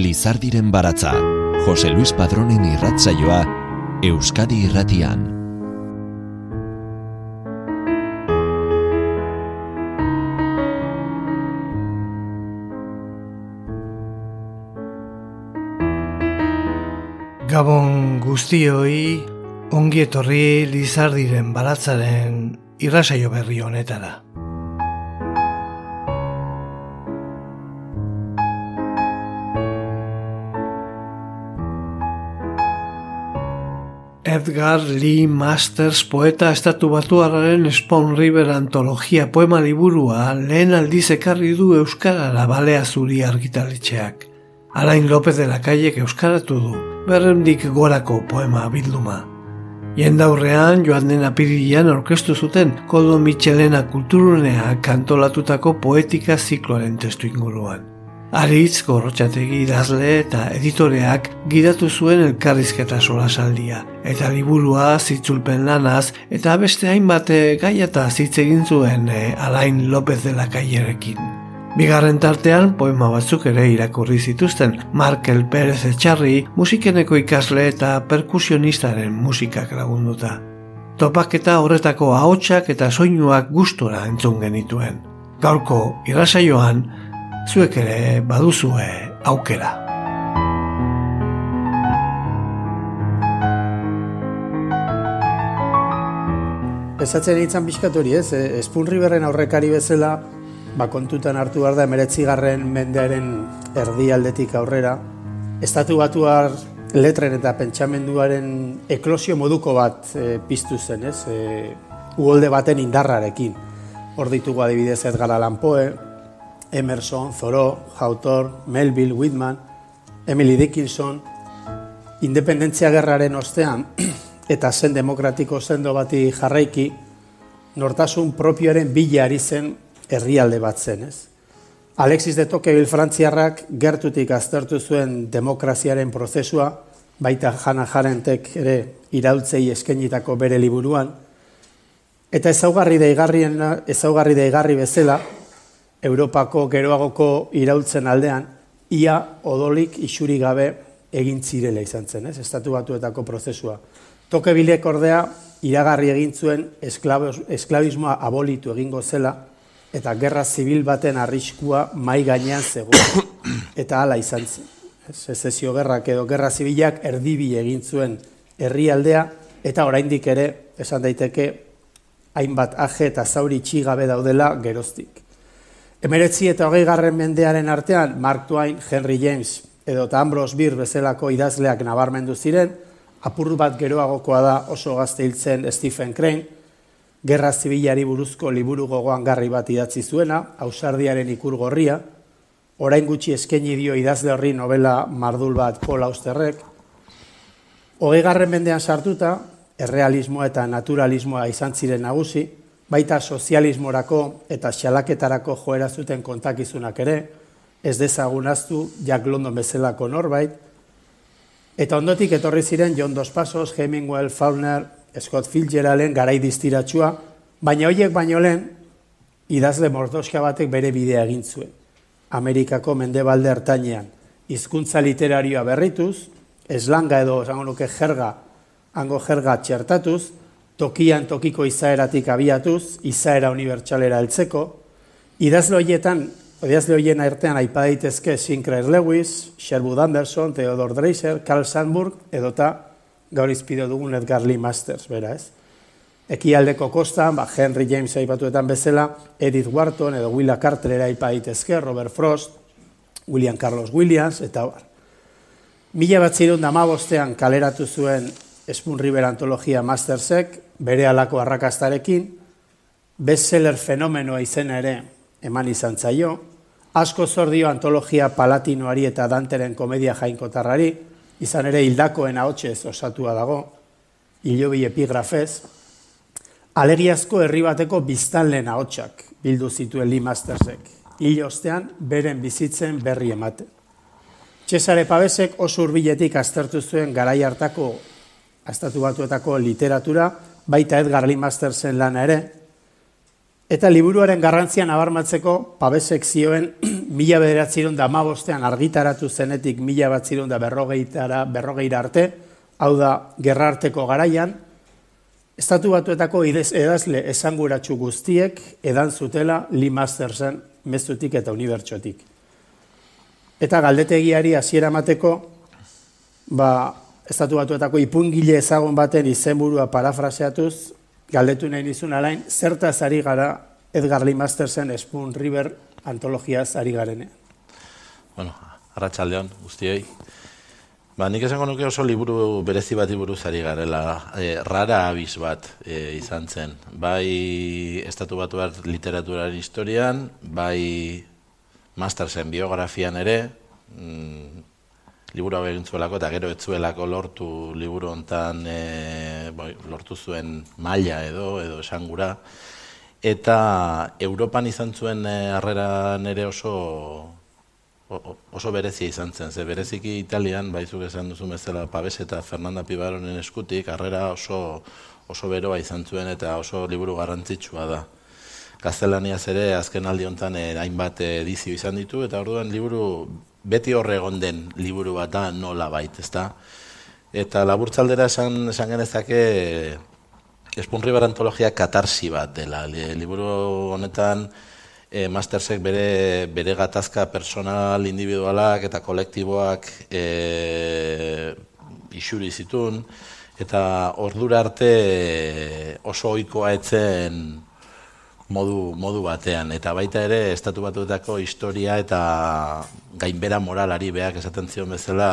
Lizardiren baratza, Jose Luis Padronen irratzaioa, Euskadi irratian. Gabon guztioi, ongi etorri Lizardiren baratzaren irrasaio berri honetara. Edgar Lee Masters poeta estatu batuararen Spawn River antologia poema liburua lehen aldiz ekarri du Euskarara balea zuri argitaletxeak. Alain López de la Calle Euskaratu du, berrendik gorako poema bilduma. Jendaurrean joan den apirilean orkestu zuten Koldo Michelena kulturunea kantolatutako poetika zikloaren testu inguruan. Aritz gorrotxategi idazle eta editoreak gidatu zuen elkarrizketa solasaldia, eta liburua zitzulpen lanaz eta beste hainbat eh, gaiata zitz egin zuen e, Alain López de la Caillerekin. Bigarren tartean poema batzuk ere irakurri zituzten Markel Pérez Etxarri musikeneko ikasle eta perkusionistaren musikak lagunduta. Topaketa horretako ahotsak eta soinuak gustora entzun genituen. Gaurko irrasaioan, zuek ere baduzue aukera. Ezatzen ditzen pixkat hori ez? Espun Riberren aurrekari bezala, ba kontutan hartu behar da emeretzigarren mendearen erdi aldetik aurrera, estatu batuar letren eta pentsamenduaren eklosio moduko bat e, piztu zen, ez? E, uholde baten indarrarekin. Hor ditugu adibidez Edgar Allan Poe, Emerson, Thoreau, Hawthorne, Melville, Whitman, Emily Dickinson, independentzia gerraren ostean eta zen demokratiko zendo bati jarraiki, nortasun propioaren bila ari zen herrialde bat zen, ez? Alexis de Tocqueville frantziarrak gertutik aztertu zuen demokraziaren prozesua, baita jana jarentek ere iraultzei eskenitako bere liburuan, eta ezaugarri deigarrien ezaugarri deigarri bezala, Europako geroagoko iraultzen aldean, ia odolik isuri gabe egin zirela izan zen, ez? Estatu batuetako prozesua. Toke bilek ordea, iragarri egin zuen esklabismoa abolitu egingo zela, eta gerra zibil baten arriskua mai gainean zegoen. Eta hala izan zen. Sezesio gerrak edo gerra zibilak erdibi egin zuen herrialdea eta oraindik ere esan daiteke hainbat aje eta zauri txigabe daudela geroztik. Emeretzi eta hogei garren mendearen artean, Mark Twain, Henry James edo eta Ambrose Beer bezalako idazleak nabarmendu ziren, apurru bat geroagokoa da oso gazte hiltzen Stephen Crane, Gerra Zibilari buruzko liburu gogoan garri bat idatzi zuena, ausardiaren ikur gorria, orain gutxi eskaini dio idazle horri novela mardul bat Paul Austerrek, hogei garren mendean sartuta, errealismoa eta naturalismoa izan ziren nagusi, baita sozialismorako eta xalaketarako joera zuten kontakizunak ere, ez dezagunaztu Jack London bezalako norbait, eta ondotik etorri ziren John Dos Passos, Hemingway, Faulkner, Scott Fitzgeralden garai distiratsua, baina horiek baino lehen idazle mordoska batek bere bidea egin zuen. Amerikako mendebalde hartainean hizkuntza literarioa berrituz, eslanga edo esango nuke jerga, hango jerga txertatuz, tokian tokiko izaeratik abiatuz, izaera unibertsalera heltzeko, idazle horietan, idazle horien artean aipa daitezke Sinclair Lewis, Sherwood Anderson, Theodore Dreiser, Carl Sandburg, edota gaur izpido dugun Edgar Lee Masters, bera ez. Ekialdeko kostan, ba, Henry James aipatuetan bezala, Edith Wharton edo Willa Carter aipa daitezke, Robert Frost, William Carlos Williams, eta bar. Mila bat zirun damabostean kaleratu zuen Spoon River antologia Mastersek, bere alako arrakastarekin, bestseller fenomenoa izena ere eman izan zaio, asko zordio antologia palatinoari eta danteren komedia jainkotarrari, izan ere hildakoen ahotsez osatua dago, hilobi epigrafez, alegiazko herri bateko biztanleen ahotsak bildu zituen Lee Mastersek, hil ostean beren bizitzen berri emate. Cesare Pabesek oso urbiletik aztertu zuen garai hartako estatu batuetako literatura, baita Edgar Lee Mastersen lana ere, Eta liburuaren garrantzian nabarmatzeko pabesek zioen mila bederatzerun da mabostean argitaratu zenetik mila batzerun da berrogeitara, berrogeira arte, hau da, gerra arteko garaian, estatu batuetako edazle esanguratsu guztiek edan zutela Lee Mastersen mezutik eta unibertsotik. Eta galdetegiari hasiera emateko, ba, estatu batuetako ipungile ezagun baten izenburua parafraseatuz, galdetu nahi nizun alain, zertaz ari gara Edgar Lee Mastersen Spoon River antologiaz ari garene. Bueno, arratsaldeon guztioi. Ba, nik esango nuke oso liburu berezi bat buruz ari garela. E, rara abiz bat e, izan zen. Bai estatu batu bat literaturaren historian, bai Mastersen biografian ere, mm, liburu hau egin zuelako eta gero etzuelako lortu liburu hontan e, bai, lortu zuen maila edo edo esangura eta Europan izan zuen e, harrera nere oso oso berezia izan zen, ze bereziki Italian, baizuk esan duzu bezala Pabes eta Fernanda Pibaronen eskutik, harrera oso, oso beroa izan zuen eta oso liburu garrantzitsua da. Gaztelaniaz ere azken aldi honetan eh, hainbat edizio izan ditu, eta orduan liburu beti horre egon den liburu bat da nola bait, ezta? Eta laburtzaldera esan, esan genezake Espunribar antologia katarsi bat dela. Liburu honetan e, Mastersek bere, bere gatazka personal, individualak eta kolektiboak e, isuri zitun, eta ordura arte oso ohikoa etzen modu, modu batean. Eta baita ere, estatu batuetako historia eta gainbera moralari beak esaten zion bezala,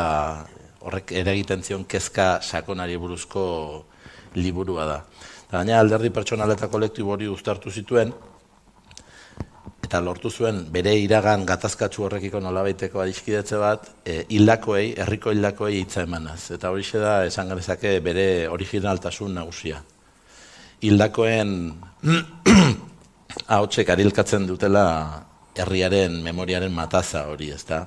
horrek ere egiten zion kezka sakonari buruzko liburua da. Gaina alderdi pertsonal eta kolektibo hori uztartu zituen, eta lortu zuen bere iragan gatazkatsu horrekiko nolabaiteko adiskidetze bat, e, hildakoei, herriko hildakoei hitza emanaz. Eta hori da, esan ganezake bere originaltasun nagusia. Hildakoen ahotsek arilkatzen dutela herriaren memoriaren mataza hori, ezta?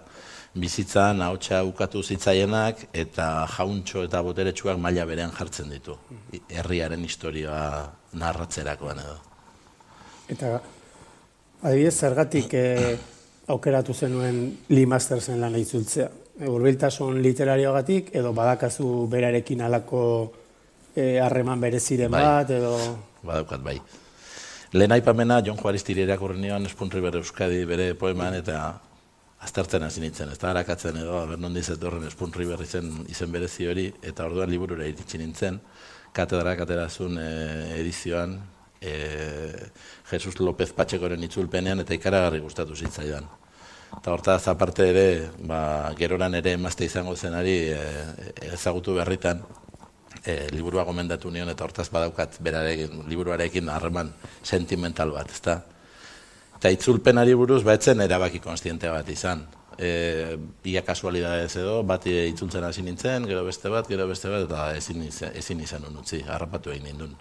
Bizitzan ahotsa ukatu zitzaienak eta jauntxo eta boteretsuak maila berean jartzen ditu. Herriaren historia narratzerakoan edo. Eta adibidez zergatik eh, aukeratu zenuen Lee Mastersen lan itzultzea? Urbiltasun literarioagatik edo badakazu berarekin alako eh, harreman bereziren bai. bat edo... Badaukat bai. Lehen aipamena, John Juarez tireriak urrenioan Espunri bere Euskadi bere poeman eta aztertzen hasi nintzen, ez da harakatzen edo, aber non dizet horren Espunri berri zen izen berezi hori, eta orduan liburura iritsi nintzen, katedra katerazun e, edizioan, e, Jesus López Patxekoren itzulpenean, eta ikaragarri gustatu zitzaidan. Eta hortaz, aparte ere, ba, geroran ere emazte izango zenari e, ezagutu berritan, e, liburua gomendatu nion eta hortaz badaukat berarekin, liburuarekin harreman sentimental bat, ezta? Eta itzulpenari buruz, baitzen erabaki konstiente bat izan. E, ia kasualidadez edo, bat itzultzen hasi nintzen, gero beste bat, gero beste bat, eta ezin, ezin izan unutzi, harrapatu egin nindun.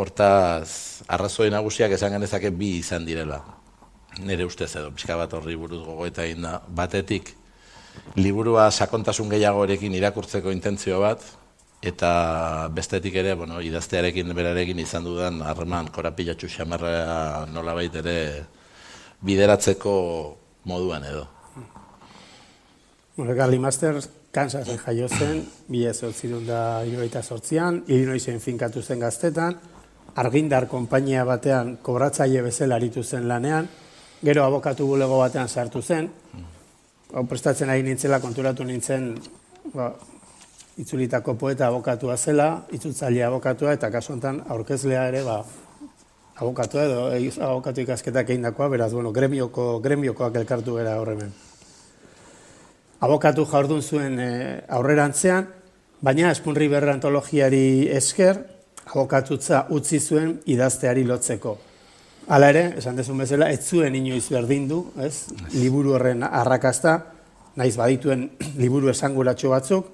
Hortaz, arrazoi nagusiak esan genezake bi izan direla. Nire ustez edo, pixka bat horri buruz gogoeta egin da. Batetik, liburua sakontasun gehiago erekin irakurtzeko intentzio bat, eta bestetik ere, bueno, idaztearekin berarekin izan dudan harreman korapilatxu xamarra nolabait ere bideratzeko moduan edo. Bueno, Garli Master Kansasen jaio zen, bila zortzirun da irugaita sortzian, Illinoisen finkatu zen gaztetan, argindar konpainia batean kobratzaile bezala aritu zen lanean, gero abokatu bulego batean sartu zen, mm. prestatzen ari nintzela konturatu nintzen, ba, itzulitako poeta abokatua zela, itzultzaile abokatua, eta kasu honetan aurkezlea ere, ba, abokatua edo, abokatu ikasketak egin dakoa, beraz, bueno, gremioko, gremiokoak elkartu gara horremen. Abokatu jaurdun zuen e, aurrerantzean, baina Espunri Berra antologiari esker, abokatutza utzi zuen idazteari lotzeko. Hala ere, esan dezun bezala, ez zuen inoiz berdin du, ez? Liburu horren arrakasta, naiz badituen liburu esanguratxo batzuk,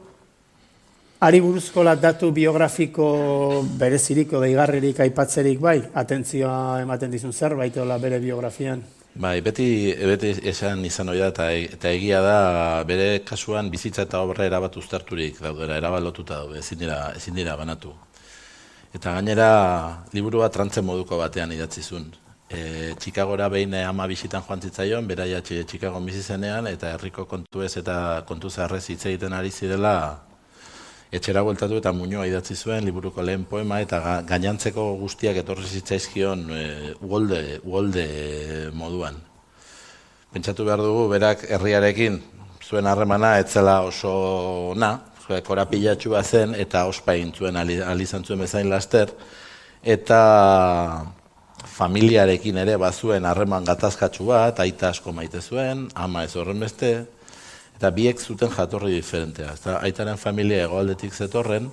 Ari buruzko datu biografiko bereziriko deigarririk aipatzerik bai, atentzioa ematen dizun zerbait ola bere biografian. Bai, beti, beti esan izan hori da, eta, eta egia da, bere kasuan bizitza eta obra erabat ustarturik daudera, erabat lotuta daude, ezin dira, ezin dira banatu. Eta gainera, liburu bat trantzen moduko batean idatzi zuen. e, Chicagora behin ama bisitan joan zitzaion, beraia Chicago bizi zenean, eta herriko kontu ez eta kontu zaharrez hitz egiten ari zirela, etxera bueltatu eta muñoa idatzi zuen, liburuko lehen poema, eta gainantzeko guztiak etorri zitzaizkion e, uolde, uolde moduan. Pentsatu behar dugu, berak herriarekin zuen harremana etzela oso na, korapilatxua zen, eta ospain zuen alizan zuen bezain laster, eta familiarekin ere bazuen harreman gatazkatsu bat, aita asko maite zuen, ama ez horren beste, eta biek zuten jatorri diferentea. Eta aitaren familia egoaldetik zetorren,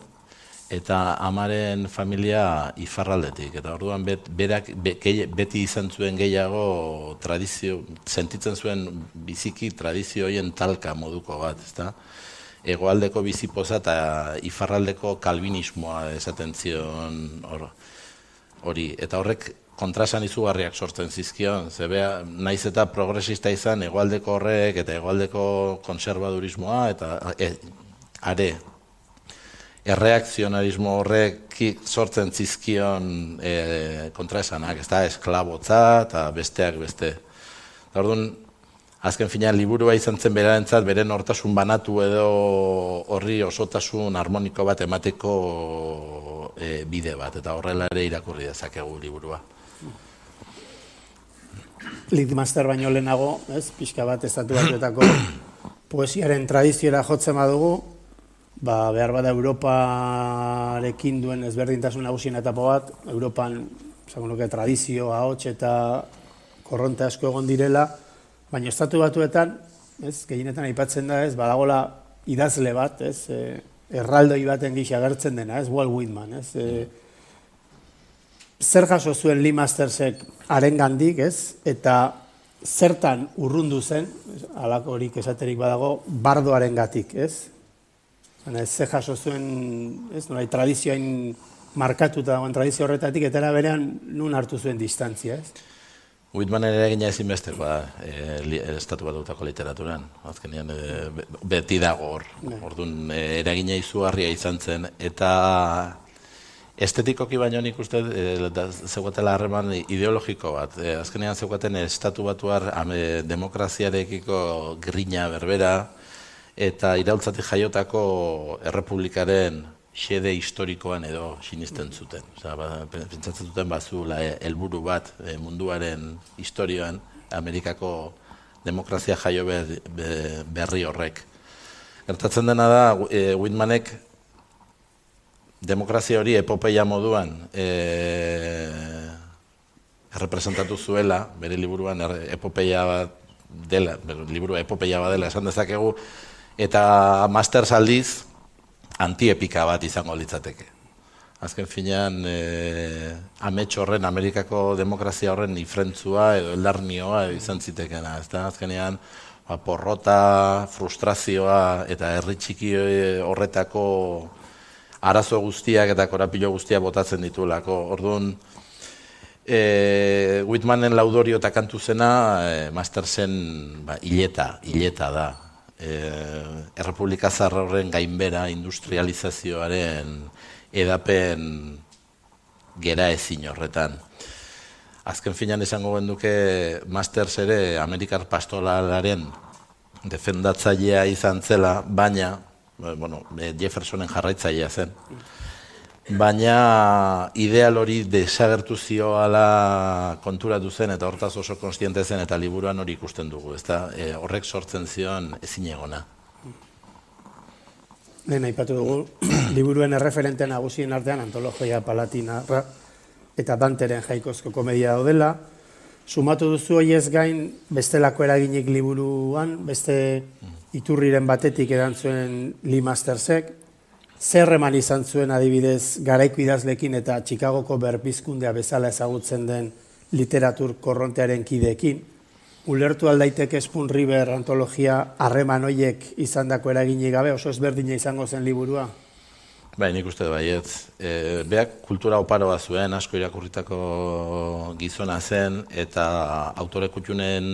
eta amaren familia ifarraldetik. Eta orduan bet, berak beti izan zuen gehiago tradizio, sentitzen zuen biziki tradizioien talka moduko bat, ezta? Egoaldeko bizipoza eta ifarraldeko kalbinismoa esaten zion hori. Eta horrek kontrasan izugarriak sortzen zizkion, ze naiz eta progresista izan egualdeko horrek eta egualdeko konservadurismoa eta e, are erreakzionarismo horrek sortzen zizkion e, kontraesanak, ez da, esklabotza eta besteak beste. Orduan, azken fina, liburua izan zen berarentzat, beren hortasun banatu edo horri osotasun harmoniko bat emateko e, bide bat, eta horrela ere irakurri dezakegu liburua. Litmaster baino lehenago, ez, pixka bat estatu batuetako poesiaren tradizioa jotzen badugu, ba, behar bada Europarekin duen ezberdintasun nagusien etapa bat, Europan, nuke, tradizio, ahots eta korronte asko egon direla, baina estatu batuetan, ez, gehienetan aipatzen da, ez, badagola idazle bat, ez, e, erraldoi baten gisa agertzen dena, ez, Walt Whitman, ez, e, zer jaso zuen Lee Mastersek arengandik, ez? Eta zertan urrundu zen, alako horik esaterik badago, bardoarengatik, ez? Zena, ez zer jaso zuen, ez, nolai, tradizioain markatuta dagoen tradizio horretatik, eta berean nun hartu zuen distantzia, ez? Whitmanen ere gina ezin beste, ba, e, estatu bat dutako literaturan. Azkenean, e, beti dago hor. Bai. Orduan, e, eragina izugarria izan zen. Eta estetikoki baino nik uste e, zegoetela harreman ideologiko bat. E, azkenean zeukaten estatu batuar ame, demokraziarekiko grina berbera eta iraultzatik jaiotako errepublikaren xede historikoan edo sinisten zuten. Osa, ba, pentsatzen zuten bazu e, helburu bat e, munduaren historioan Amerikako demokrazia jaio berri horrek. Gertatzen dena da, e, Whitmanek demokrazia hori epopeia moduan e, errepresentatu zuela, bere liburuan epopeia bat dela, bere liburua epopeia bat dela esan dezakegu, eta master saldiz antiepika bat izango litzateke. Azken finean, e, amets horren, Amerikako demokrazia horren ifrentzua edo eldarnioa izan zitekena. Ez da, azkenean, ba, porrota, frustrazioa eta herri txiki horretako arazo guztiak eta korapilo guztiak botatzen ditulako. Orduan, e, Whitmanen laudorio eta kantu zena, e, master zen ba, hileta, hileta da. E, Errepublika Zarra horren gainbera industrializazioaren edapen gera ezin horretan. Azken finan esango genduke Masters ere Amerikar Pastoralaren defendatzailea izan zela, baina Ba, bueno, eh, Jeffersonen jarraitzailea zen. Baina ideal hori desagertu zioala konturatu zen eta hortaz oso konstiente zen eta liburuan hori ikusten dugu, ezta? E, horrek sortzen zion ezin egona. Lehen aipatu dugu, liburuen erreferente nagusien artean antologia palatina eta Danteren jaikozko komedia daudela. Sumatu duzu ez gain bestelako eraginik liburuan, beste iturriren batetik edan zuen Lee Mastersek, zerreman izan zuen adibidez garaiko idazlekin eta Chicagoko berbizkundea bezala ezagutzen den literatur korrontearen kideekin, ulertu aldaiteke Spoon River antologia harreman hoiek izandako eraginik gabe? Oso ezberdina izango zen liburua? Bai, nik uste baiet. E, beak kultura oparoa zuen, asko irakurritako gizona zen, eta autore kutxunen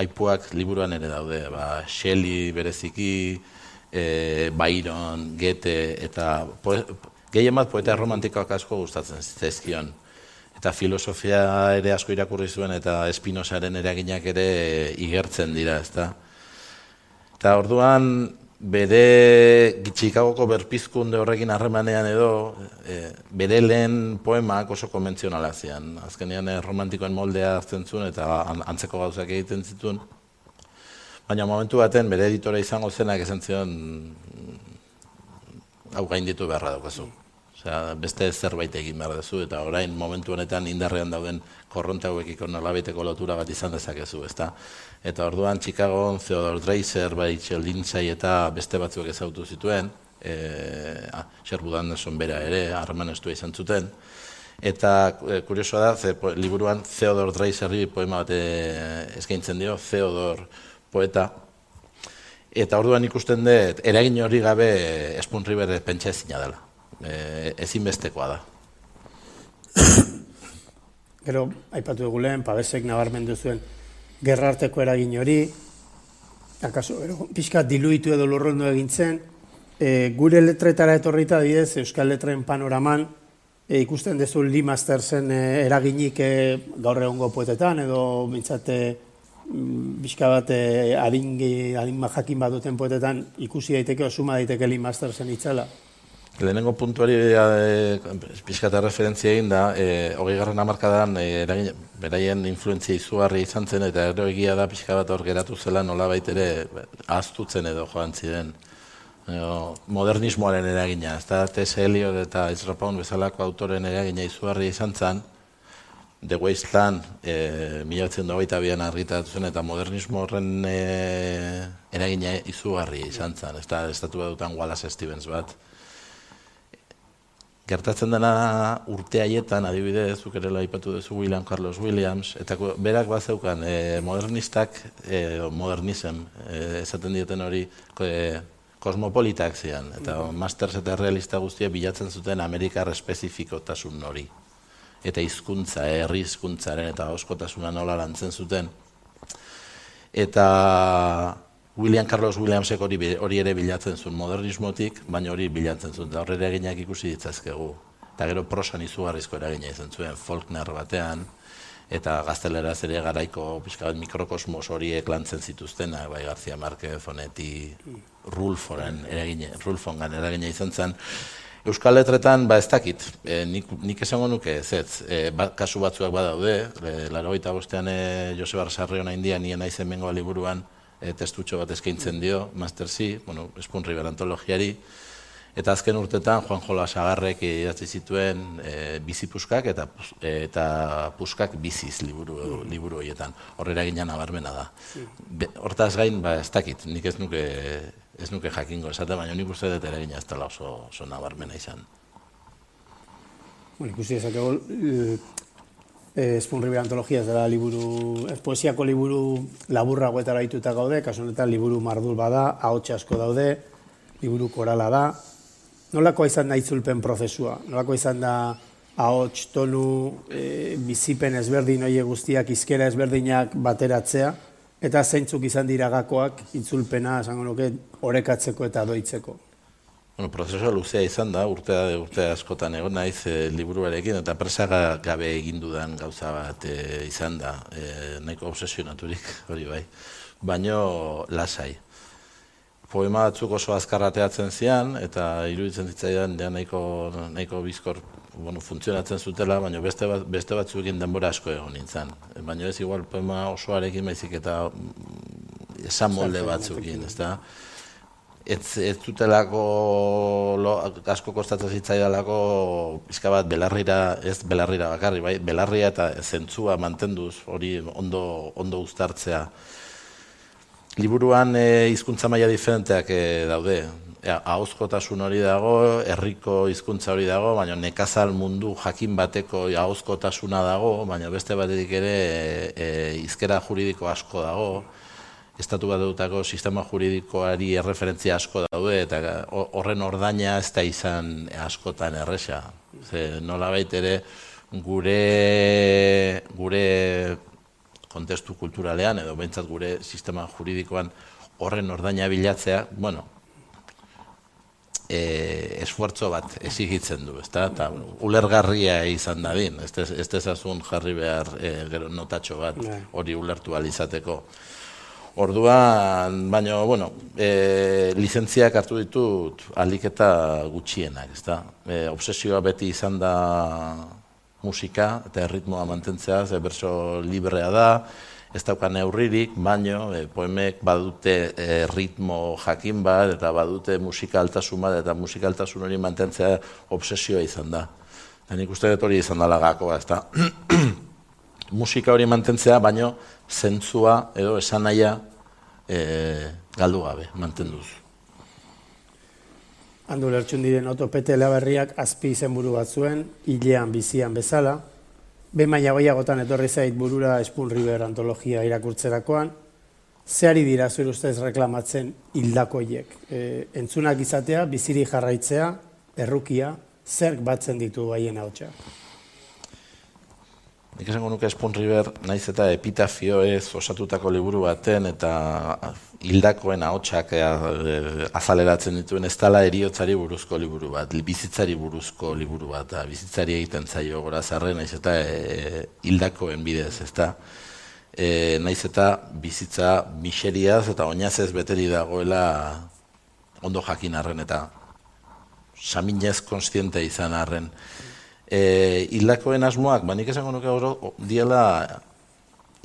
aipuak liburuan ere daude. Ba, Shelley bereziki, e, Byron, Goethe, eta poe, gehien bat poeta romantikoak asko gustatzen zizkion. eta filosofia ere asko irakurri zuen eta Espinosaren eraginak ere igertzen dira, ezta. Eta orduan bere Chicagoko berpizkunde horrekin harremanean edo e, bere lehen poemak oso konbentzionala zian. Azkenean e, romantikoen moldea hartzen zuen eta antzeko gauzak egiten zituen. Baina momentu baten bere editora izango zenak esan zion hau gainditu beharra daukazu. Osea, beste zerbait egin behar duzu, eta orain momentu honetan indarrean dauden korronte hauekiko nolabiteko lotura bat izan dezakezu, ezta? Eta orduan Chicago, Theodore Dreiser, bai Lindsay eta beste batzuk ezautu zituen, e, ah, Sherwood bera ere, harreman estua izan zuten, eta e, kuriosoa da, ze, liburuan Theodore Dreiserri poema bat e, eskaintzen dio, Theodore poeta, eta orduan ikusten dut, eragin hori gabe Spoon River pentsa ezina dela. E, ezinbestekoa da. Gero, aipatu dugu lehen, pabesek nabarmendu zuen gerrarteko eragin hori, akaso, gero, pixka diluitu edo lurrondu egintzen, e, gure letretara etorrita didez, Euskal Letren panoraman, e, ikusten dezu Lee Mastersen e, eraginik e, gaur egongo poetetan, edo mintzate mm, pixka bat e, adin, adin jakin bat duten poetetan ikusi daiteke, osuma daiteke Lee Mastersen itzala. Lehenengo puntuari e, pixkata referentzia egin da, e, hogei garren amarkadan e, beraien influentzia izugarri izan zen, eta ero egia da pixka bat hor geratu zela nola ere ahaztutzen edo joan ziren e, modernismoaren eragina. Ez da, T.S. Eliot eta Ezra Pound bezalako autoren eragina izugarri izan zen, The Wasteland e, mila bian argitatu zen, eta modernismo horren e, eragina izugarri izan zen. Ez da, estatu bat dutan Wallace Stevens bat gertatzen dena urte haietan, adibidez, zuk ere aipatu duzu William Carlos Williams, eta berak bat zeukan e, modernistak, e, modernism, e, esaten dieten hori, e, kosmopolitak zian, eta mm masters eta realista guztia bilatzen zuten Amerikar espezifikotasun hori. Eta hizkuntza, herri hizkuntzaren eta oskotasuna nola lantzen zuten. Eta William Carlos Williamsek hori, hori ere bilatzen zuen modernismotik, baina hori bilatzen zuen, eta horre eraginak ikusi ditzazkegu. Eta gero prosan izugarrizko eragina izan zuen, Faulkner batean, eta gaztelera ere garaiko pixka mikrokosmos horiek lantzen zituzten, bai García Márquez, Foneti, Rulforen eragina, Rulfongan eragina izan zen. Euskal Letretan, ba ez dakit, e, nik, nik esango nuke, ez ez, e, ba, kasu batzuak badaude, e, laro eta bostean e, Joseba Sarri hona india, nien aizen bengoa liburuan, e, testutxo bat eskaintzen dio, Master C, bueno, Espun River antologiari, eta azken urtetan Juan Jola Sagarrek idatzi zituen e, bizi puskak eta, eta puskak biziz liburu, liburu horietan. Horrera ginen nabarmena da. hortaz gain, ba, ez dakit, nik ez nuke, ez nuke jakingo esaten, baina nik uste dut ere ez dela oso, oso nabarmena izan. Bueno, ikusi ezakego, Eh, Spoon River antologia zela liburu, ez poesiako liburu laburra guetara ituta gaude, kasu honetan liburu mardul bada, ahots asko daude, liburu korala da. Nolakoa izan da itzulpen prozesua? Nolakoa izan da ahots, tonu, e, bizipen ezberdin oie guztiak, izkera ezberdinak bateratzea, eta zeintzuk izan dira gakoak itzulpena, esango nuke, orekatzeko eta doitzeko. Bueno, prozesua luzea izan da, urte, urte askotan egon naiz e, liburuarekin, eta presaga gabe egin dudan gauza bat e, izan da, e, nahiko obsesionaturik hori bai, baino lasai. Poema batzuk oso azkarrateatzen zian, eta iruditzen zitzaidan ja, nahiko, nahiko bizkor bueno, funtzionatzen zutela, baina beste, bat, beste batzuekin denbora asko egon nintzen. Baina ez igual poema osoarekin baizik eta mm, esan molde batzukin, ez da? Ez, ez dutelako lo, asko kostatzen zitzaidalako pizka bat belarrira, ez belarrira bakarri, bai, belarria eta zentzua mantenduz hori ondo, ondo uztartzea. Liburuan e, hizkuntza maila diferenteak e, daude. E, ahozkotasun hori dago, herriko hizkuntza hori dago, baina nekazal mundu jakin bateko ahozkotasuna dago, baina beste batetik ere e, e, izkera juridiko asko dago estatu bat dutako sistema juridikoari erreferentzia asko daude, eta horren ordaina ez da izan askotan erresa. Ze nola ere gure, gure kontestu kulturalean, edo behintzat gure sistema juridikoan horren ordaina bilatzea, bueno, e, esfuertzo bat ezigitzen du, ezta? Eta ulergarria izan da din, ez dezazun jarri behar e, gero notatxo bat bai. hori ulertu izateko. Orduan, baina, bueno, e, lizentziak hartu ditut aliketa gutxienak, ezta? E, obsesioa beti izan da musika eta erritmoa mantentzea, ze berso librea da, ez dauka neurririk, baino e, poemek badute e, ritmo jakin bat eta badute musikaltasun bat eta musikaltasun hori mantentzea obsesioa izan da. Eta nik uste dut hori izan dela gakoa, ez da. Musika hori mantentzea, baino zentzua edo esan naia e, galdu gabe, mantenduz. Handu lertxun diren otopete berriak azpi izenburu bat zuen, hilean bizian bezala, Be maila goiagotan etorri zait burura Spoon River antologia irakurtzerakoan, zehari dira zure ustez reklamatzen hildakoiek. E, entzunak izatea, biziri jarraitzea, errukia, zerk batzen ditu haien hautsa. Nik esango nuke Spoon River, naiz eta epitafio ez osatutako liburu baten eta hildakoen ahotsak eh, azaleratzen dituen ez dala eriotzari buruzko liburu bat, bizitzari buruzko liburu bat, bizitzari egiten zaio gora zarren, naiz eta e, hildakoen bidez, ez da. E, naiz eta bizitza miseriaz eta oinazez beteri dagoela ondo jakin arren eta saminez konstiente izan arren. E, hildakoen asmoak, banik esango nuke oro, diela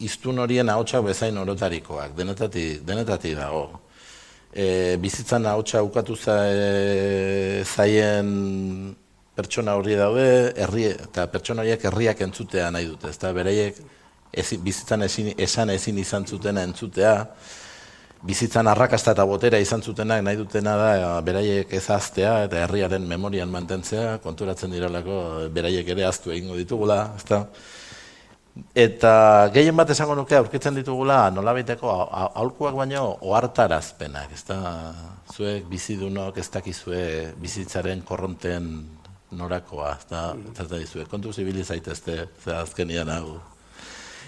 iztun horien ahotsak bezain orotarikoak, denetati, denetati dago. E, bizitzan ahotsa ukatu za, zaien pertsona hori daude, herri, eta pertsona horiek herriak entzutea nahi dute, ezta? Bereiek bizitzan ezin, esan ezin izan zutena entzutea, bizitzan arrakasta eta botera izan zutenak nahi dutena da beraiek ezaztea eta herriaren memorian mantentzea, konturatzen direlako beraiek ere aztu egingo ditugula, ezta? Eta gehien bat esango nuke aurkitzen ditugula nolabiteko aholkuak baino ohartarazpenak, ezta zuek bizidunok ez dakizue bizitzaren korronten norakoa, ezta zerta dizue kontu zibili zaitezte ze azkenian hau.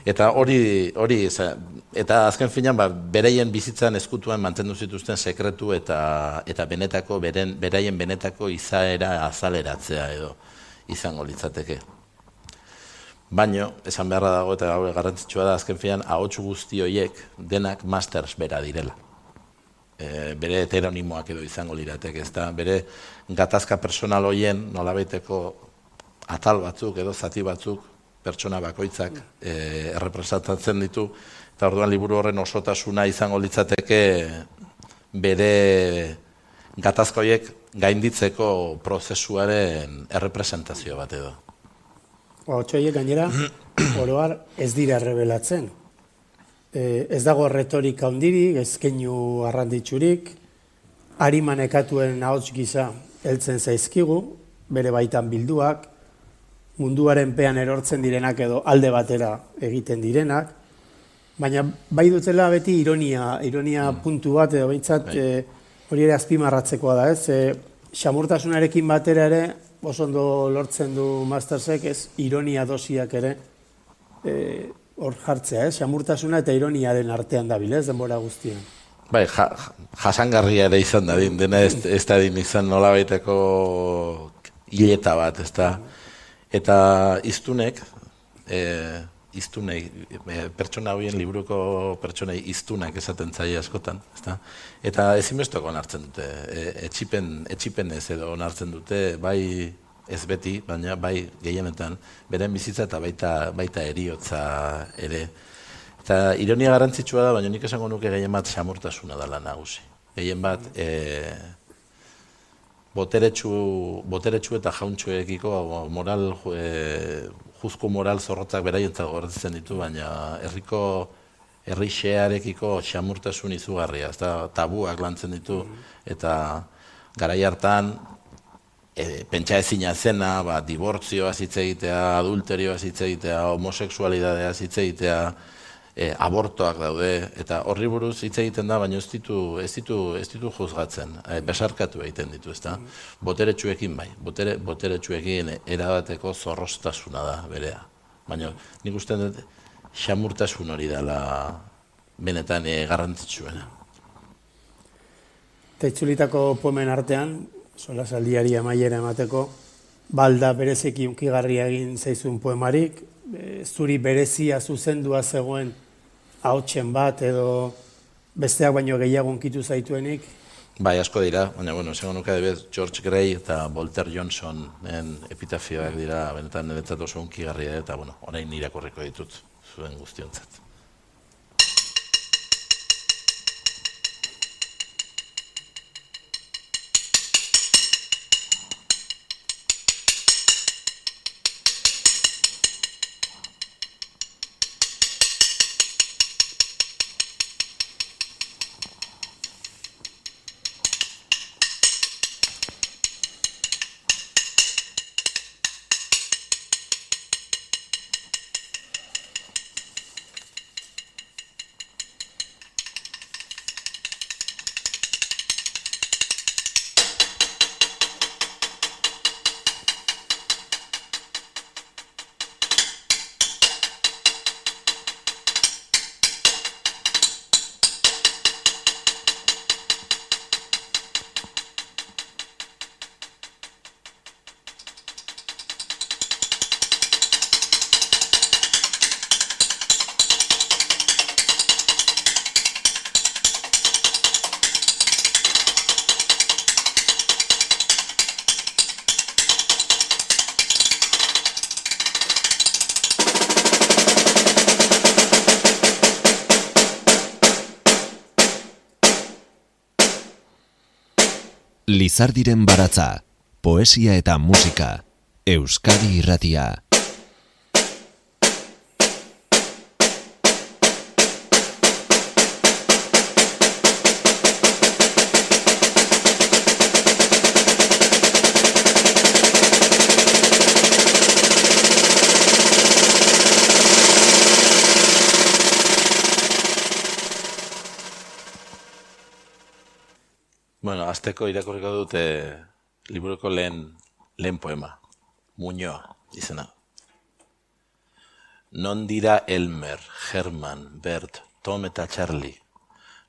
Eta hori hori eta azken finean ba bereien bizitzan eskutuan mantendu zituzten sekretu eta eta benetako beren beraien benetako izaera azaleratzea edo izango litzateke. Baino, esan beharra dago eta gaur garrantzitsua da azken fian ahotsu guzti horiek denak masters bera direla. E, bere heteronimoak edo izango liratek, ez da, bere gatazka personal hoien nolabaiteko atal batzuk edo zati batzuk pertsona bakoitzak e, errepresentatzen ditu, eta orduan liburu horren osotasuna izango litzateke bere gatazka horiek gainditzeko prozesuaren errepresentazio bat edo. Ba, Otsoiek gainera, oroar ez dira revelatzen. E, ez dago retorika hondirik, ez keinu arranditzurik, harimanekatuen ahots gisa heltzen zaizkigu, bere baitan bilduak, munduaren pean erortzen direnak edo alde batera egiten direnak, baina bai dutela beti ironia, ironia mm. puntu bat edo behintzat e, hori ere azpimarratzekoa da, ez? E, xamurtasunarekin batera ere oso ondo lortzen du Mastersek, ez ironia dosiak ere e, hor jartzea, ez, xamurtasuna eta ironiaren artean dabil, ez, denbora guztian. Bai, ja, jasangarria ere izan da din, dena ez, ez da din izan nola baiteko hileta bat, ez da. Eta iztunek, e, iztunei, e, pertsona horien liburuko pertsonei iztunak esaten zaia askotan, ezta? Eta ezinbestoko onartzen dute, e, etxipen, etxipen ez edo onartzen dute, bai ez beti, baina bai gehienetan, beren bizitza eta baita, baita eriotza ere. Eta ironia garrantzitsua da, baina nik esango nuke gehien bat samurtasuna dela nagusi. Gehien bat, e, boteretsu, boteretsu eta jauntxoekiko moral e, juzko moral zorrotzak beraientzat gordetzen ditu, baina herriko herri xearekiko xamurtasun izugarria, ez da, tabuak lantzen ditu, eta garai hartan, e, pentsa ezina zena, ba, dibortzioa hitz egitea, adulterioa hitz egitea, homoseksualidadea hitz egitea, e, abortoak daude, eta horri buruz hitz egiten da, baina ez ditu, ez ditu, ez ditu juzgatzen, e, besarkatu egiten ditu, ezta? Boteretsuekin bai, botere, boteretsuekin erabateko zorrostasuna da berea. Baina nik uste dut, xamurtasun hori dela benetan e, garrantzitsuena. Eta itzulitako poemen artean, sola saldiari amaiera emateko, balda bereziki unkigarria egin zaizun poemarik, e, zuri berezia zuzendua zegoen hautsen bat edo besteak baino gehiago unkitu zaituenik? Bai, asko dira, baina, bueno, esango nuke adibet, George Gray eta Walter Johnson en epitafioak dira, benetan niretzat oso unkigarria, eta, bueno, orain irakurriko ditut zuen guztiontzat. Lizardiren baratza, poesia eta musika, Euskadi irratia. Hasteko irakurriko dute liburuko lehen, lehen poema. Muñoa, izena. Non dira Elmer, Herman, Bert, Tom eta Charlie.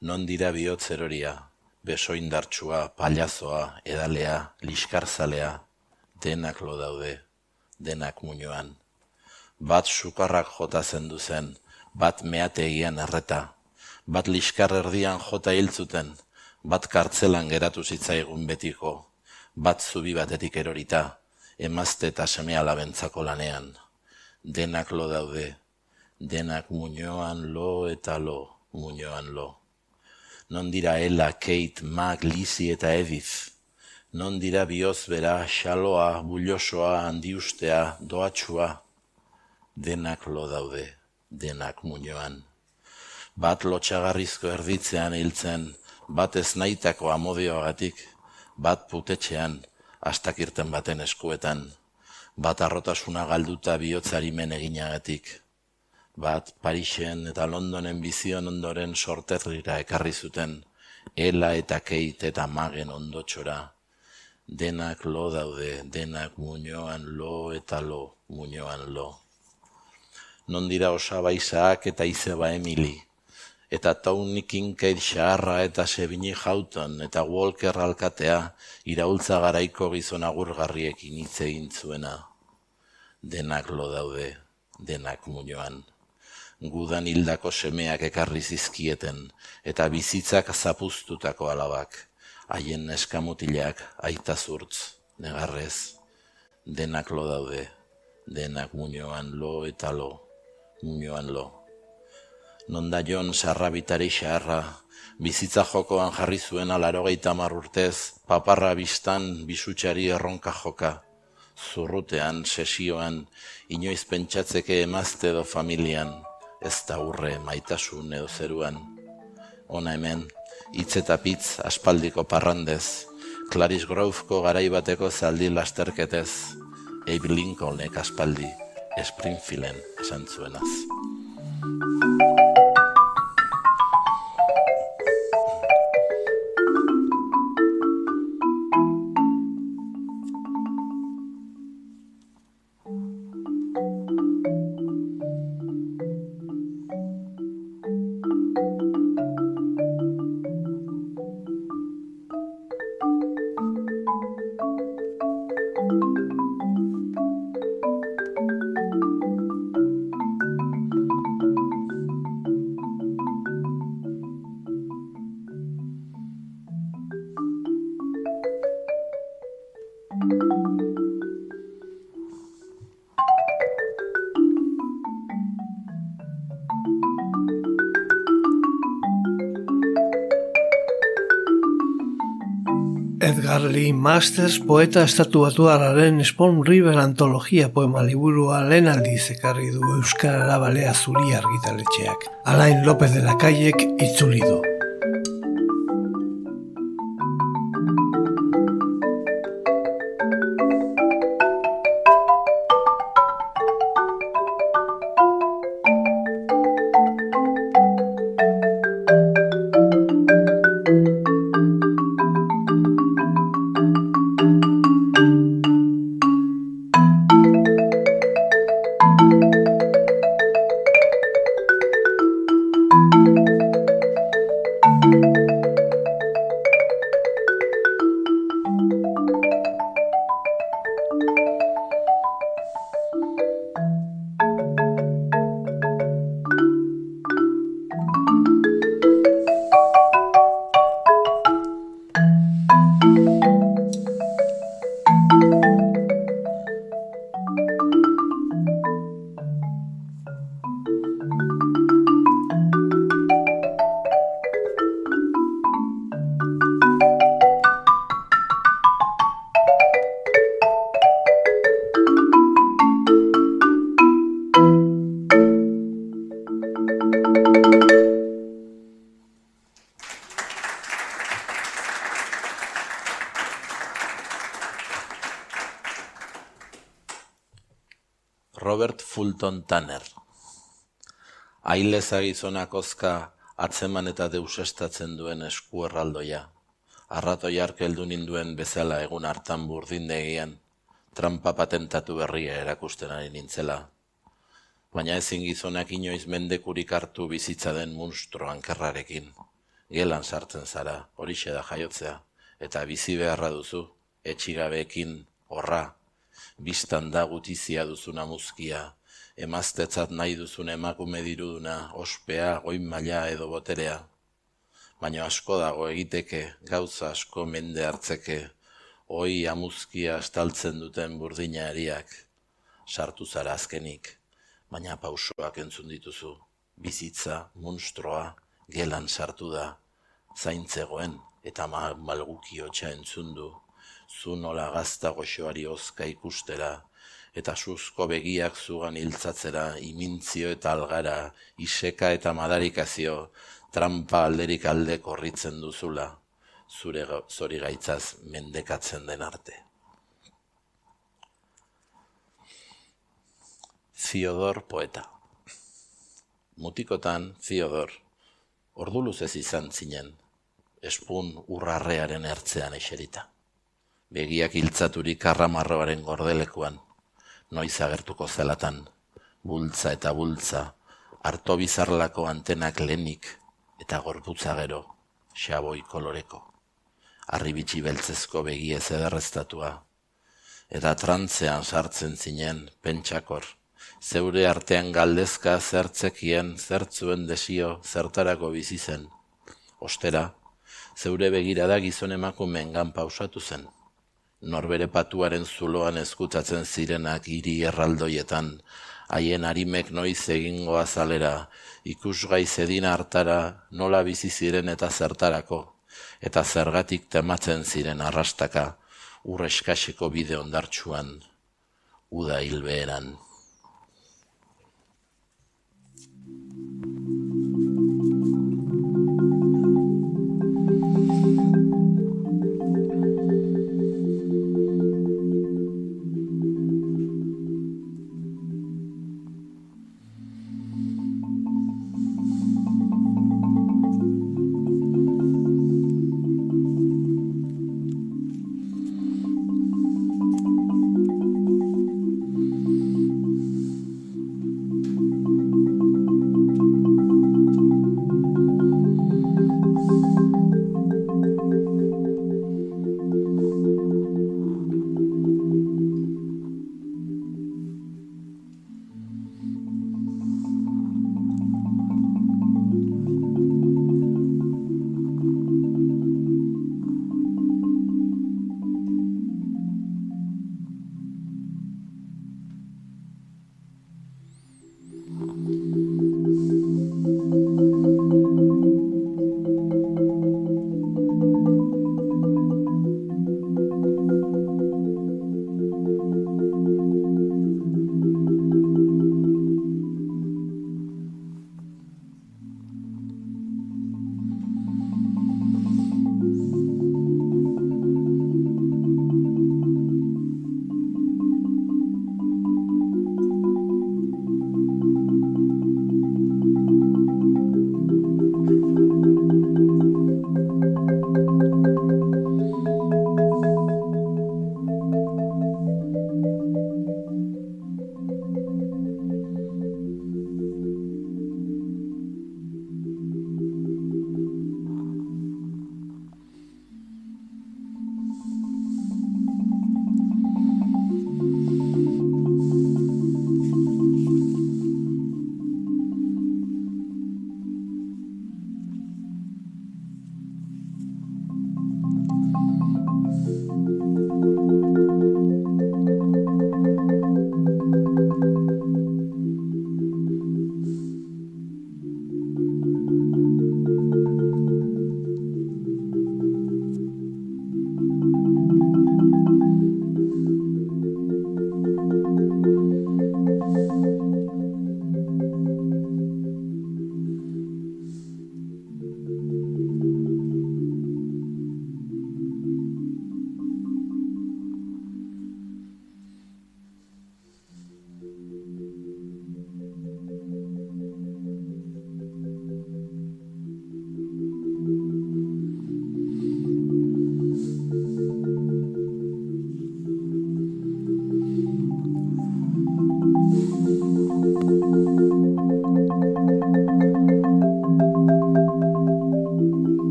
Non dira bihotzeroria, besoindartsua, paliazoa, edalea, liskarzalea. Denak lo daude, denak muñoan. Bat sukarrak jota zendu zen, bat meategian erreta. Bat liskar erdian jota hiltzuten, bat kartzelan geratu zitzaigun betiko, bat zubi batetik erorita, emazte eta seme alabentzako lanean. Denak lo daude, denak muñoan lo eta lo, muñoan lo. Non dira Ella, Kate, Mag, Lizzie eta Edith. Non dira bioz bera, xaloa, bullosoa, handiustea, doatxua. Denak lo daude, denak muñoan. Bat lotxagarrizko erditzean hiltzen, bat ez nahitako amodioagatik, bat putetxean, astakirten baten eskuetan, bat arrotasuna galduta bihotzari men eginagatik, bat Parisen eta Londonen bizion ondoren sorterrira ekarri zuten, ela eta keit eta magen ondotxora, denak lo daude, denak muñoan lo eta lo, muñoan lo. Non dira osaba Isaac eta Izeba Emili, eta Tony Kincaid xaharra eta Sebini Houghton eta Walker alkatea iraultza garaiko gizon agurgarriekin hitz egin zuena. Denak lo daude, denak muñoan. Gudan hildako semeak ekarri zizkieten eta bizitzak zapuztutako alabak. Haien eskamutilak aita zurtz, negarrez. Denak lo daude, denak muñoan lo eta lo, muñoan lo nonda jon sarrabitari xarra, bizitza jokoan jarri zuen alarogeita urtez, paparra biztan bisutxari erronka joka, zurrutean, sesioan, inoiz pentsatzeke emazte edo familian, ez da urre maitasun edo zeruan. Ona hemen, hitz eta pitz aspaldiko parrandez, Clarice Groveko garaibateko zaldi lasterketez, Abe Lincolnek aspaldi, Springfielden esan zuenaz. Edgar Lee Masters poeta estatu batuararen Spawn River antologia poema liburua lehen aldiz ekarri du Euskarara balea zuri argitaletxeak. Alain López de la Callek itzuli du. Robert Fulton Tanner. Aileza gizonak ozka atzeman eta deusestatzen duen esku erraldoia. Arrato jarkeldu ninduen bezala egun hartan burdindegian, trampa patentatu berria erakusten ari nintzela. Baina ezin gizonak inoiz mendekurik hartu bizitza den munstro ankerrarekin. Gelan sartzen zara, horixe da jaiotzea, eta bizi beharra duzu, etxigabeekin, horra, biztan da gutizia duzuna muzkia, emaztetzat nahi duzun emakume diruduna, ospea, goin maila edo boterea. Baina asko dago egiteke, gauza asko mende hartzeke, oi amuzkia estaltzen duten burdina eriak, sartu zara azkenik, baina pausoak entzun dituzu, bizitza, munstroa, gelan sartu da, zaintzegoen eta malguki hotxa entzun du, zu nola gazta goxoari ozka ikustera, eta suzko begiak zugan hiltzatzera, imintzio eta algara, iseka eta madarikazio, trampa alderik alde korritzen duzula, zure zori gaitzaz mendekatzen den arte. Fiodor poeta Mutikotan, Fiodor, ordu luzez izan zinen, espun urrarrearen ertzean eserita begiak hiltzaturik karramarroaren gordelekuan, noiz agertuko zelatan, bultza eta bultza, harto bizarlako antenak lenik eta gorputza gero, xaboi koloreko. Arribitsi beltzezko begie ederreztatua, eta trantzean sartzen zinen, pentsakor, zeure artean galdezka zertzekien zertzuen desio zertarako bizi zen. Ostera, zeure begirada gizon emakumeen pausatu zen norbere patuaren zuloan eskutatzen zirenak hiri erraldoietan, haien arimek noiz egingo azalera, ikusgai zedin hartara nola bizi ziren eta zertarako, eta zergatik tematzen ziren arrastaka, urreskaseko bide ondartsuan, uda hilbeeran.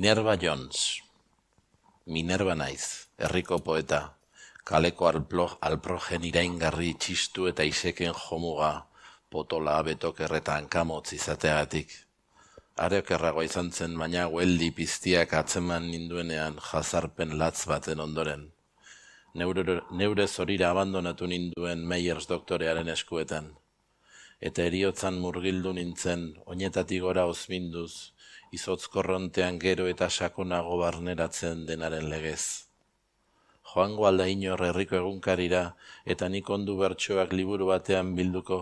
Minerva Jones. Minerva naiz, herriko poeta. Kaleko alplo, alprogen iraingarri txistu eta iseken jomuga, potola abetok erreta hankamotz izateagatik. Areok erragoa izan zen, baina hueldi piztiak atzeman ninduenean jazarpen latz baten ondoren. Neure, neure zorira abandonatu ninduen Meyers doktorearen eskuetan. Eta eriotzan murgildu nintzen, oinetatik gora ozminduz, izotz korrontean gero eta sakonago barneratzen denaren legez. Joango alda inor herriko egunkarira eta nik ondu bertsoak liburu batean bilduko,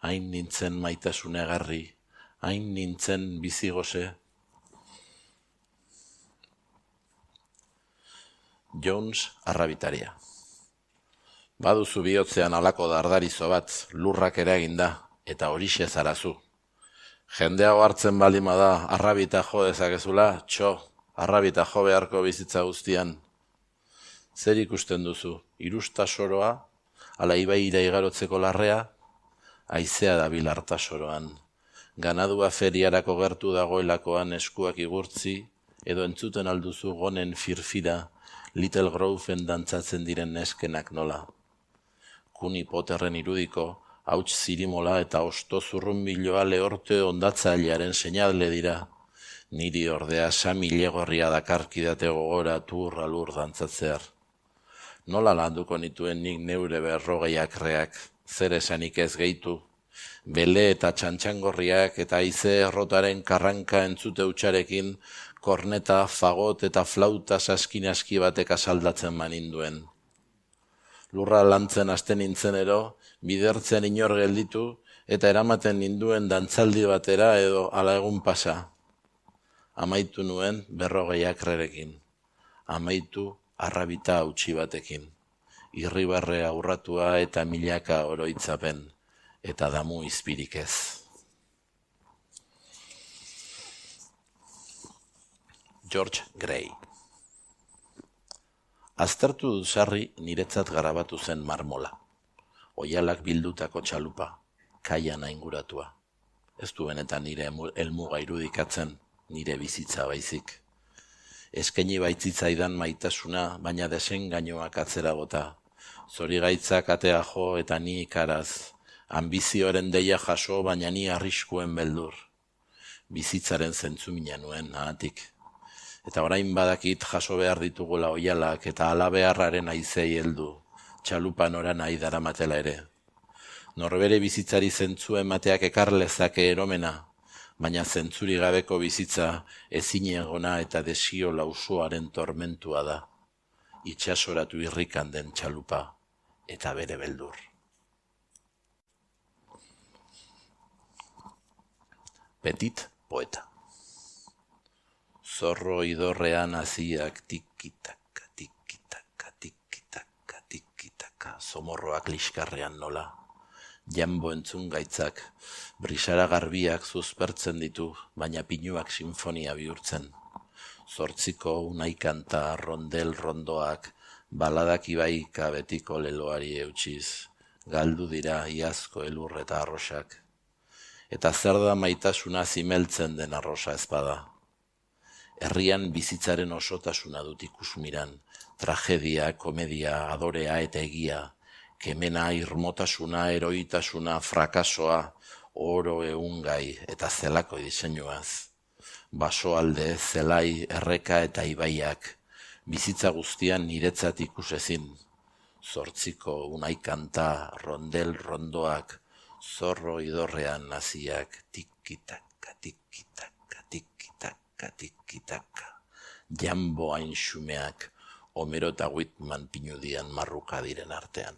hain nintzen maitasune garri, hain nintzen bizigose. Jones arrabitaria. Baduzu bihotzean alako dardarizo bat, lurrak ere eginda, eta horixe zarazu. Jendeago hartzen balima da, arrabita jo dezakezula, txo, arrabita jo beharko bizitza guztian. Zer ikusten duzu, irusta soroa, ala ibai igarotzeko larrea, aizea da bilarta soroan. Ganadua feriarako gertu dagoelakoan eskuak igurtzi, edo entzuten alduzu gonen firfira, Little Groven dantzatzen diren neskenak nola. Kuni poterren irudiko, hauts zirimola eta osto zurrunbiloa lehorte ondatzailearen seinadle dira. Niri ordea samilegorria dakarkidate gogora turra lur dantzatzear. Nola landuko nituen nik neure berrogeiak reak, zer esanik ez gehitu. Bele eta txantxangorriak eta aize errotaren karranka entzute utxarekin, korneta, fagot eta flauta saskin aski batek asaldatzen maninduen. Lurra lantzen asten nintzen ero, bidertzen inor gelditu eta eramaten ninduen dantzaldi batera edo ala egun pasa. Amaitu nuen berrogeiak rerekin. Amaitu arrabita hautsi batekin. Irribarre aurratua eta milaka oroitzapen eta damu izpirik ez. George Gray Aztertu du sarri niretzat garabatu zen marmola oialak bildutako txalupa, kaian inguratua. Ez du benetan nire elmuga irudikatzen, nire bizitza baizik. Eskaini baitzitzaidan maitasuna, baina desen gainoak atzera gota. Zori gaitzak atea jo eta ni ikaraz, ambizioaren deia jaso, baina ni arriskuen beldur. Bizitzaren zentzu nuen, ahatik. Eta orain badakit jaso behar ditugula oialak eta alabeharraren aizei heldu, txalupan ora nahi daramatela ere. Norbere bizitzari zentzu emateak ekar lezake eromena, baina zentzuri gabeko bizitza ezin egona eta desio lausoaren tormentua da. Itxasoratu irrikan den txalupa eta bere beldur. Petit poeta. Zorro idorrean aziak tikitak somorroak liskarrean nola. Jambo entzun gaitzak, brisara garbiak zuzpertzen ditu, baina pinuak sinfonia bihurtzen. Zortziko unaikanta rondel rondoak, baladak ibaika betiko leloari eutxiz, galdu dira iazko elur eta arrosak. Eta zer da maitasuna zimeltzen den arrosa ezpada. Herrian bizitzaren osotasuna dut ikusmiran, tragedia, komedia, adorea eta egia, kemena, irmotasuna, eroitasuna, frakasoa, oro eungai eta zelako diseinuaz. Baso alde, zelai, erreka eta ibaiak, bizitza guztian niretzat ikusezin. Zortziko unaikanta, rondel rondoak, zorro idorrean naziak, tikitaka, tikitaka, tikitaka, tikitaka. Jambo hain xumeak, Homero eta Whitman pinudian marruka diren artean.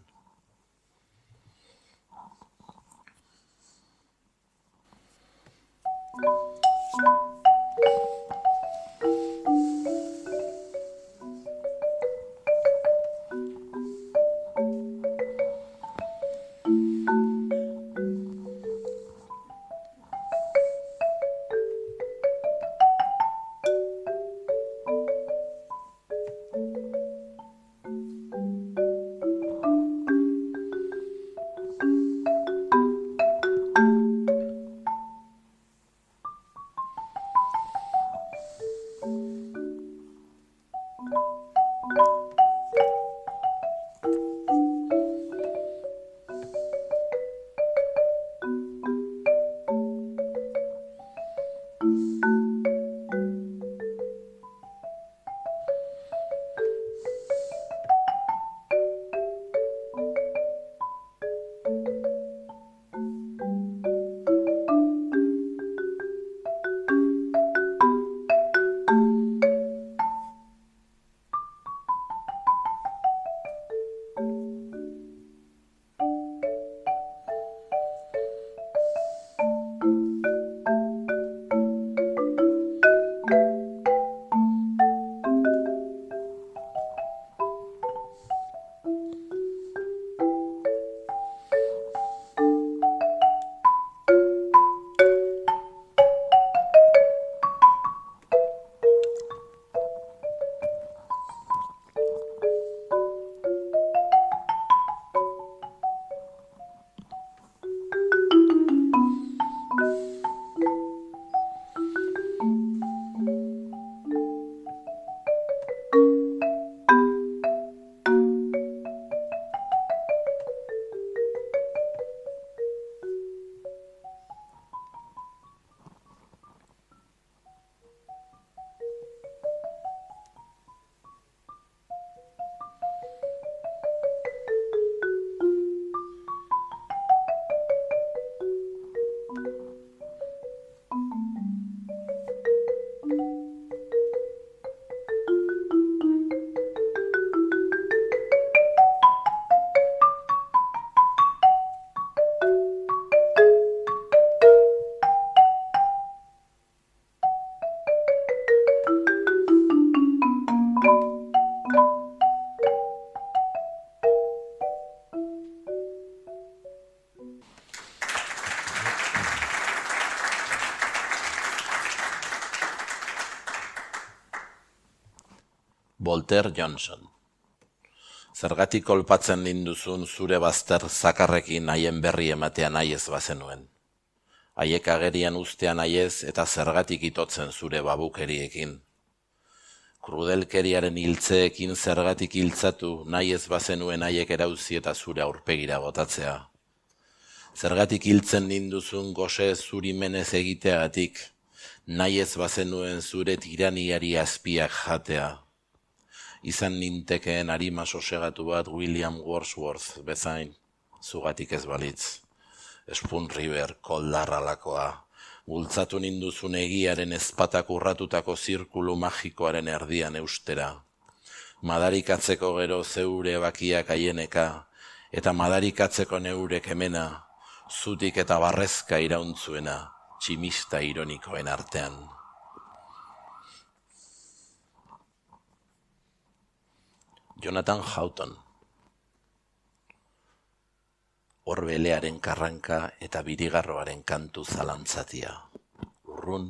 Voltaire Johnson. Zergatik kolpatzen ninduzun zure bazter zakarrekin haien berri ematea nahi ez bazenuen. Haiek agerian ustean haiez eta zergatik itotzen zure babukeriekin. Krudelkeriaren hiltzeekin zergatik hiltzatu nahi ez bazenuen haiek erauzi eta zure aurpegira botatzea. Zergatik hiltzen ninduzun gose zuri menez egiteagatik, nahi ez bazenuen zure tiraniari azpiak jatea. Izan nintekeen harima sosegatu bat William Wordsworth bezain, zugatik ez balitz. Spoon River koldarralakoa, bultzatu ninduzun egiaren ezpatak urratutako zirkulu magikoaren erdian eustera. Madarikatzeko gero zeure bakiak aieneka, eta madarikatzeko neurek emena, zutik eta barrezka irauntzuena, tximista ironikoen artean. Jonathan Houghton Orbelearen karranka eta birigarroaren kantu zalantzatia. Urrun,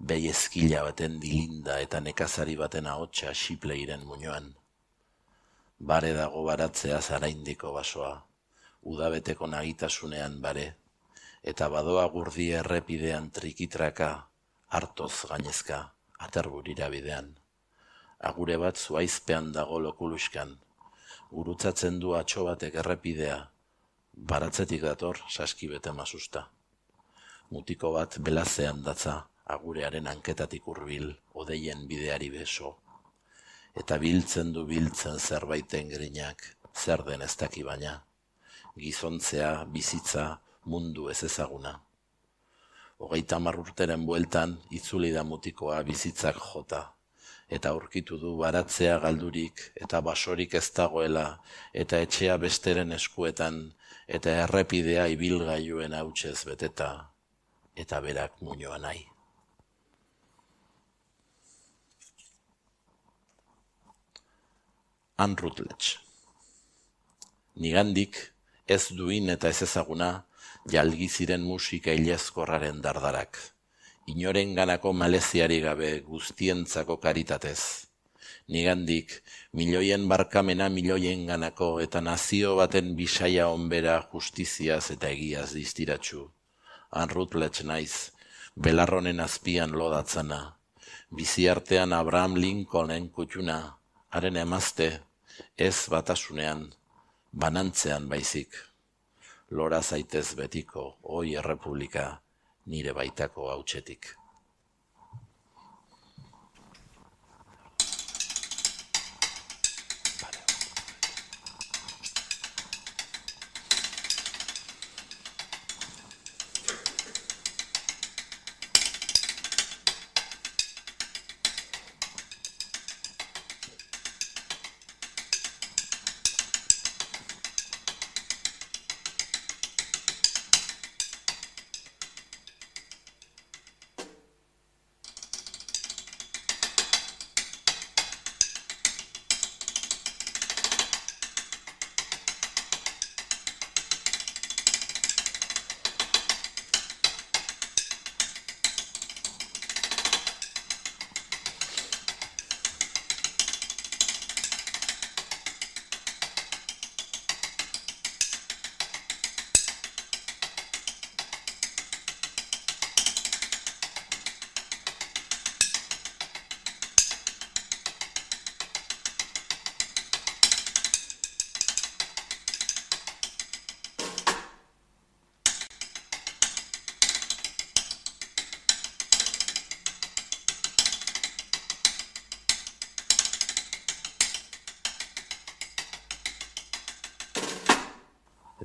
behi ezkila baten dilinda eta nekazari baten ahotsa xipleiren muñoan. Bare dago baratzea zaraindiko basoa, udabeteko nagitasunean bare, eta badoa gurdi errepidean trikitraka, hartoz gainezka, aterburira bidean. Agure bat zuaizpean dago lokuluskan, gurutzatzen du atxo batek errepidea, baratzetik dator saskibete masusta. Mutiko bat belazean datza, agurearen anketatik hurbil, odeien bideari beso. Eta biltzen du biltzen zerbaiten grinak, zer den ez daki baina. Gizontzea, bizitza, mundu ez ezaguna. Hogeita marrurteren bueltan, itzuli da mutikoa bizitzak jota, eta aurkitu du baratzea galdurik, eta basorik ez dagoela, eta etxea besteren eskuetan, eta errepidea ibilgailuen hautsez beteta, eta berak muñoa nahi. Anrutletx. Nigandik, ez duin eta ez ezaguna, jalgi ziren musika ilezkorraren dardarak. Inoren ganako maleziari gabe guztientzako karitatez. Nigandik, milioien barkamena milioien ganako eta nazio baten bisaia onbera justiziaz eta egiaz diztiratxu. Anrutletx naiz, belarronen azpian lodatzana. Bizi artean Abraham Lincolnen kutxuna, haren emazte, ez batasunean, banantzean baizik lora zaitez betiko, oi errepublika, nire baitako hautsetik.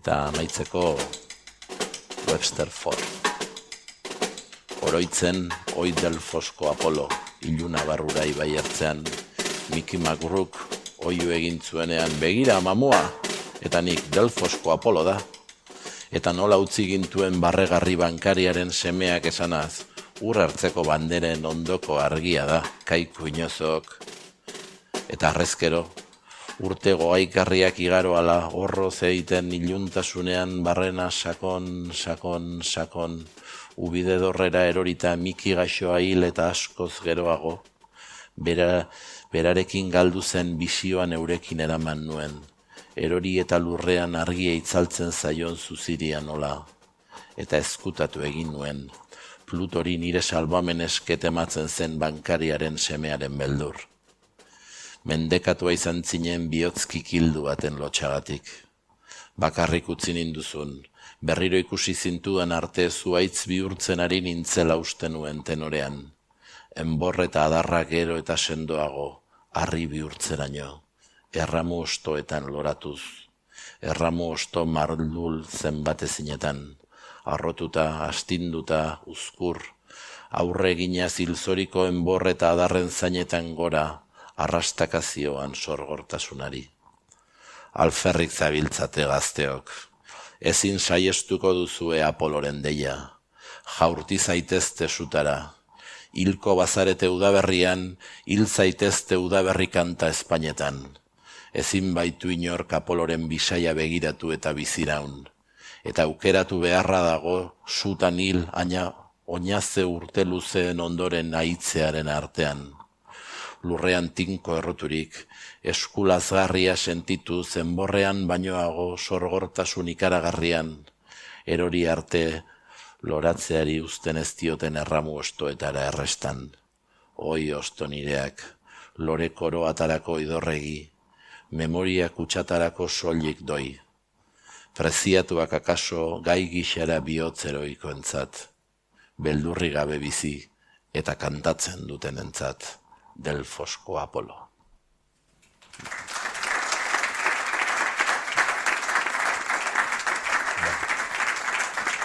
Eta amaitzeko Webster Ford. Oroitzen, oi delfosko Apolo, iluna barrura ibai hartzean, Miki Magruk oiu egin zuenean begira mamua, eta nik delfosko Apolo da. Eta nola utzi gintuen barregarri bankariaren semeak esanaz, ur hartzeko banderen ondoko argia da, kaiku inozok. Eta arrezkero, urte goaikarriak igaro ala horro zeiten iluntasunean barrena sakon, sakon, sakon, ubide dorrera erorita miki gaixoa hil eta askoz geroago, Bera, berarekin galdu zen bisioan eurekin eraman nuen, erori eta lurrean argia itzaltzen zaion zuzirian nola, eta ezkutatu egin nuen, Plutori nire salbamen esketematzen zen bankariaren semearen beldur. Mendekatua izan zinen bihotzki kildu baten lotxagatik. Bakarrik utzi ninduzun, berriro ikusi zintuan arte zuaitz bihurtzen ari nintzela uste nuen tenorean. Enborre eta adarra gero eta sendoago, harri bihurtzeraino, erramu ostoetan loratuz, erramu osto marlul zenbatezinetan arrotuta, astinduta, uzkur, aurre gina zilzoriko enborre eta adarren zainetan gora, arrastakazioan sorgortasunari. Alferrik zabiltzate gazteok, ezin saiestuko duzue apoloren deia, jaurti zaitezte sutara, hilko bazarete udaberrian, hil zaitezte udaberri kanta espainetan, ezin baitu inork apoloren bisaia begiratu eta biziraun, eta aukeratu beharra dago sutan hil aina oinaze urte luzeen ondoren aitzearen artean. Lurrean tinko erroturik, eskulazgarria sentitu zenborrean bainoago sorgortasun ikaragarrian, erori arte loratzeari uzten ez dioten erramu ostoetara errestan. Oi osto nireak, lore koro atarako idorregi, memoria kutsatarako soilik doi. Preziatuak akaso gai gixera bihotzeroiko entzat, beldurri gabe bizi eta kantatzen duten entzat, del fosko Apolo.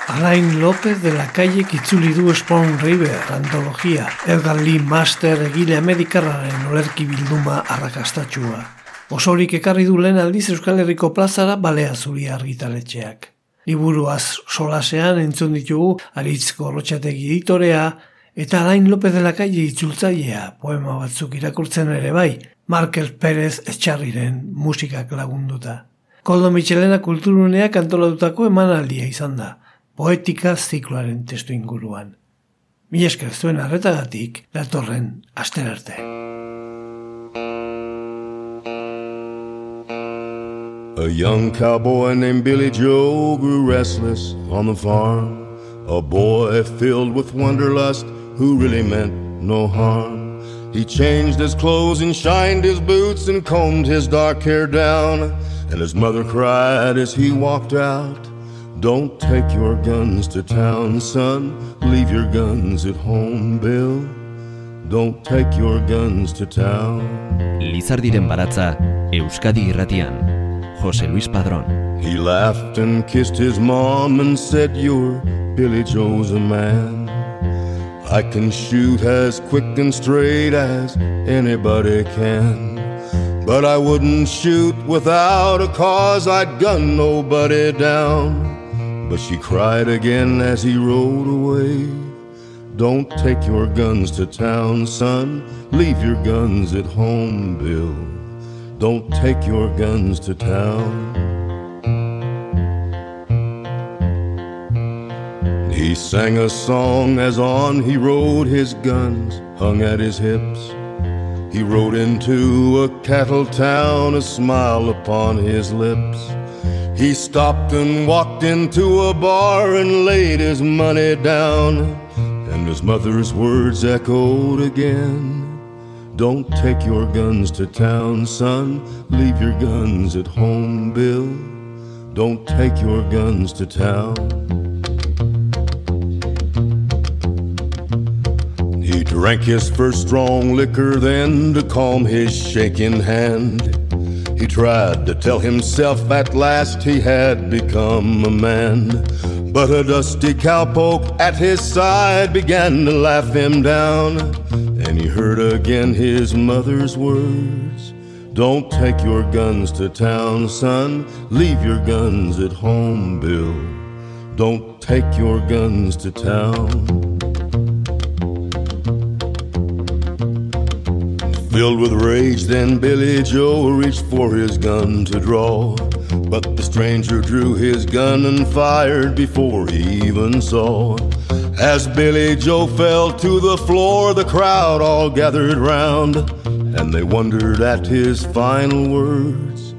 Alain López de la calle Kitzuli du Spawn River antologia, Edgar Lee Master egile amerikarraren olerki bilduma arrakastatxua. Osorik ekarri du lehen aldiz Euskal Herriko plazara balea zuri argitaletxeak. Liburuaz solasean entzun ditugu Aritz Gorrotxategi editorea eta Alain López de la Calle itzultzailea poema batzuk irakurtzen ere bai, Markel Pérez etxarriren musikak lagunduta. Koldo Michelena kulturuneak antolatutako emanaldia izan da, poetika zikloaren testu inguruan. Mi esker zuen arretagatik, datorren asterarte. A young cowboy named Billy Joe grew restless on the farm. A boy filled with wanderlust who really meant no harm. He changed his clothes and shined his boots and combed his dark hair down. And his mother cried as he walked out. Don't take your guns to town, son. Leave your guns at home, Bill. Don't take your guns to town. Lizardiren baratza, Euskadi irratian. José Luis Padrón. He laughed and kissed his mom and said, You're Billy Joe's a man. I can shoot as quick and straight as anybody can. But I wouldn't shoot without a cause, I'd gun nobody down. But she cried again as he rode away. Don't take your guns to town, son. Leave your guns at home, Bill. Don't take your guns to town. He sang a song as on he rode, his guns hung at his hips. He rode into a cattle town, a smile upon his lips. He stopped and walked into a bar and laid his money down, and his mother's words echoed again. Don't take your guns to town, son. Leave your guns at home, Bill. Don't take your guns to town. Drank his first strong liquor then to calm his shaking hand. He tried to tell himself at last he had become a man. But a dusty cowpoke at his side began to laugh him down. And he heard again his mother's words Don't take your guns to town, son. Leave your guns at home, Bill. Don't take your guns to town. Filled with rage, then Billy Joe reached for his gun to draw. But the stranger drew his gun and fired before he even saw As Billy Joe fell to the floor, the crowd all gathered round, and they wondered at his final words.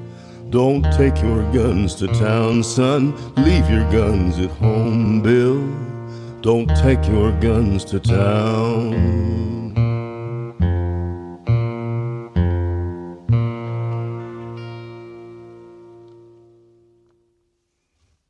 Don't take your guns to town, son. Leave your guns at home, Bill. Don't take your guns to town.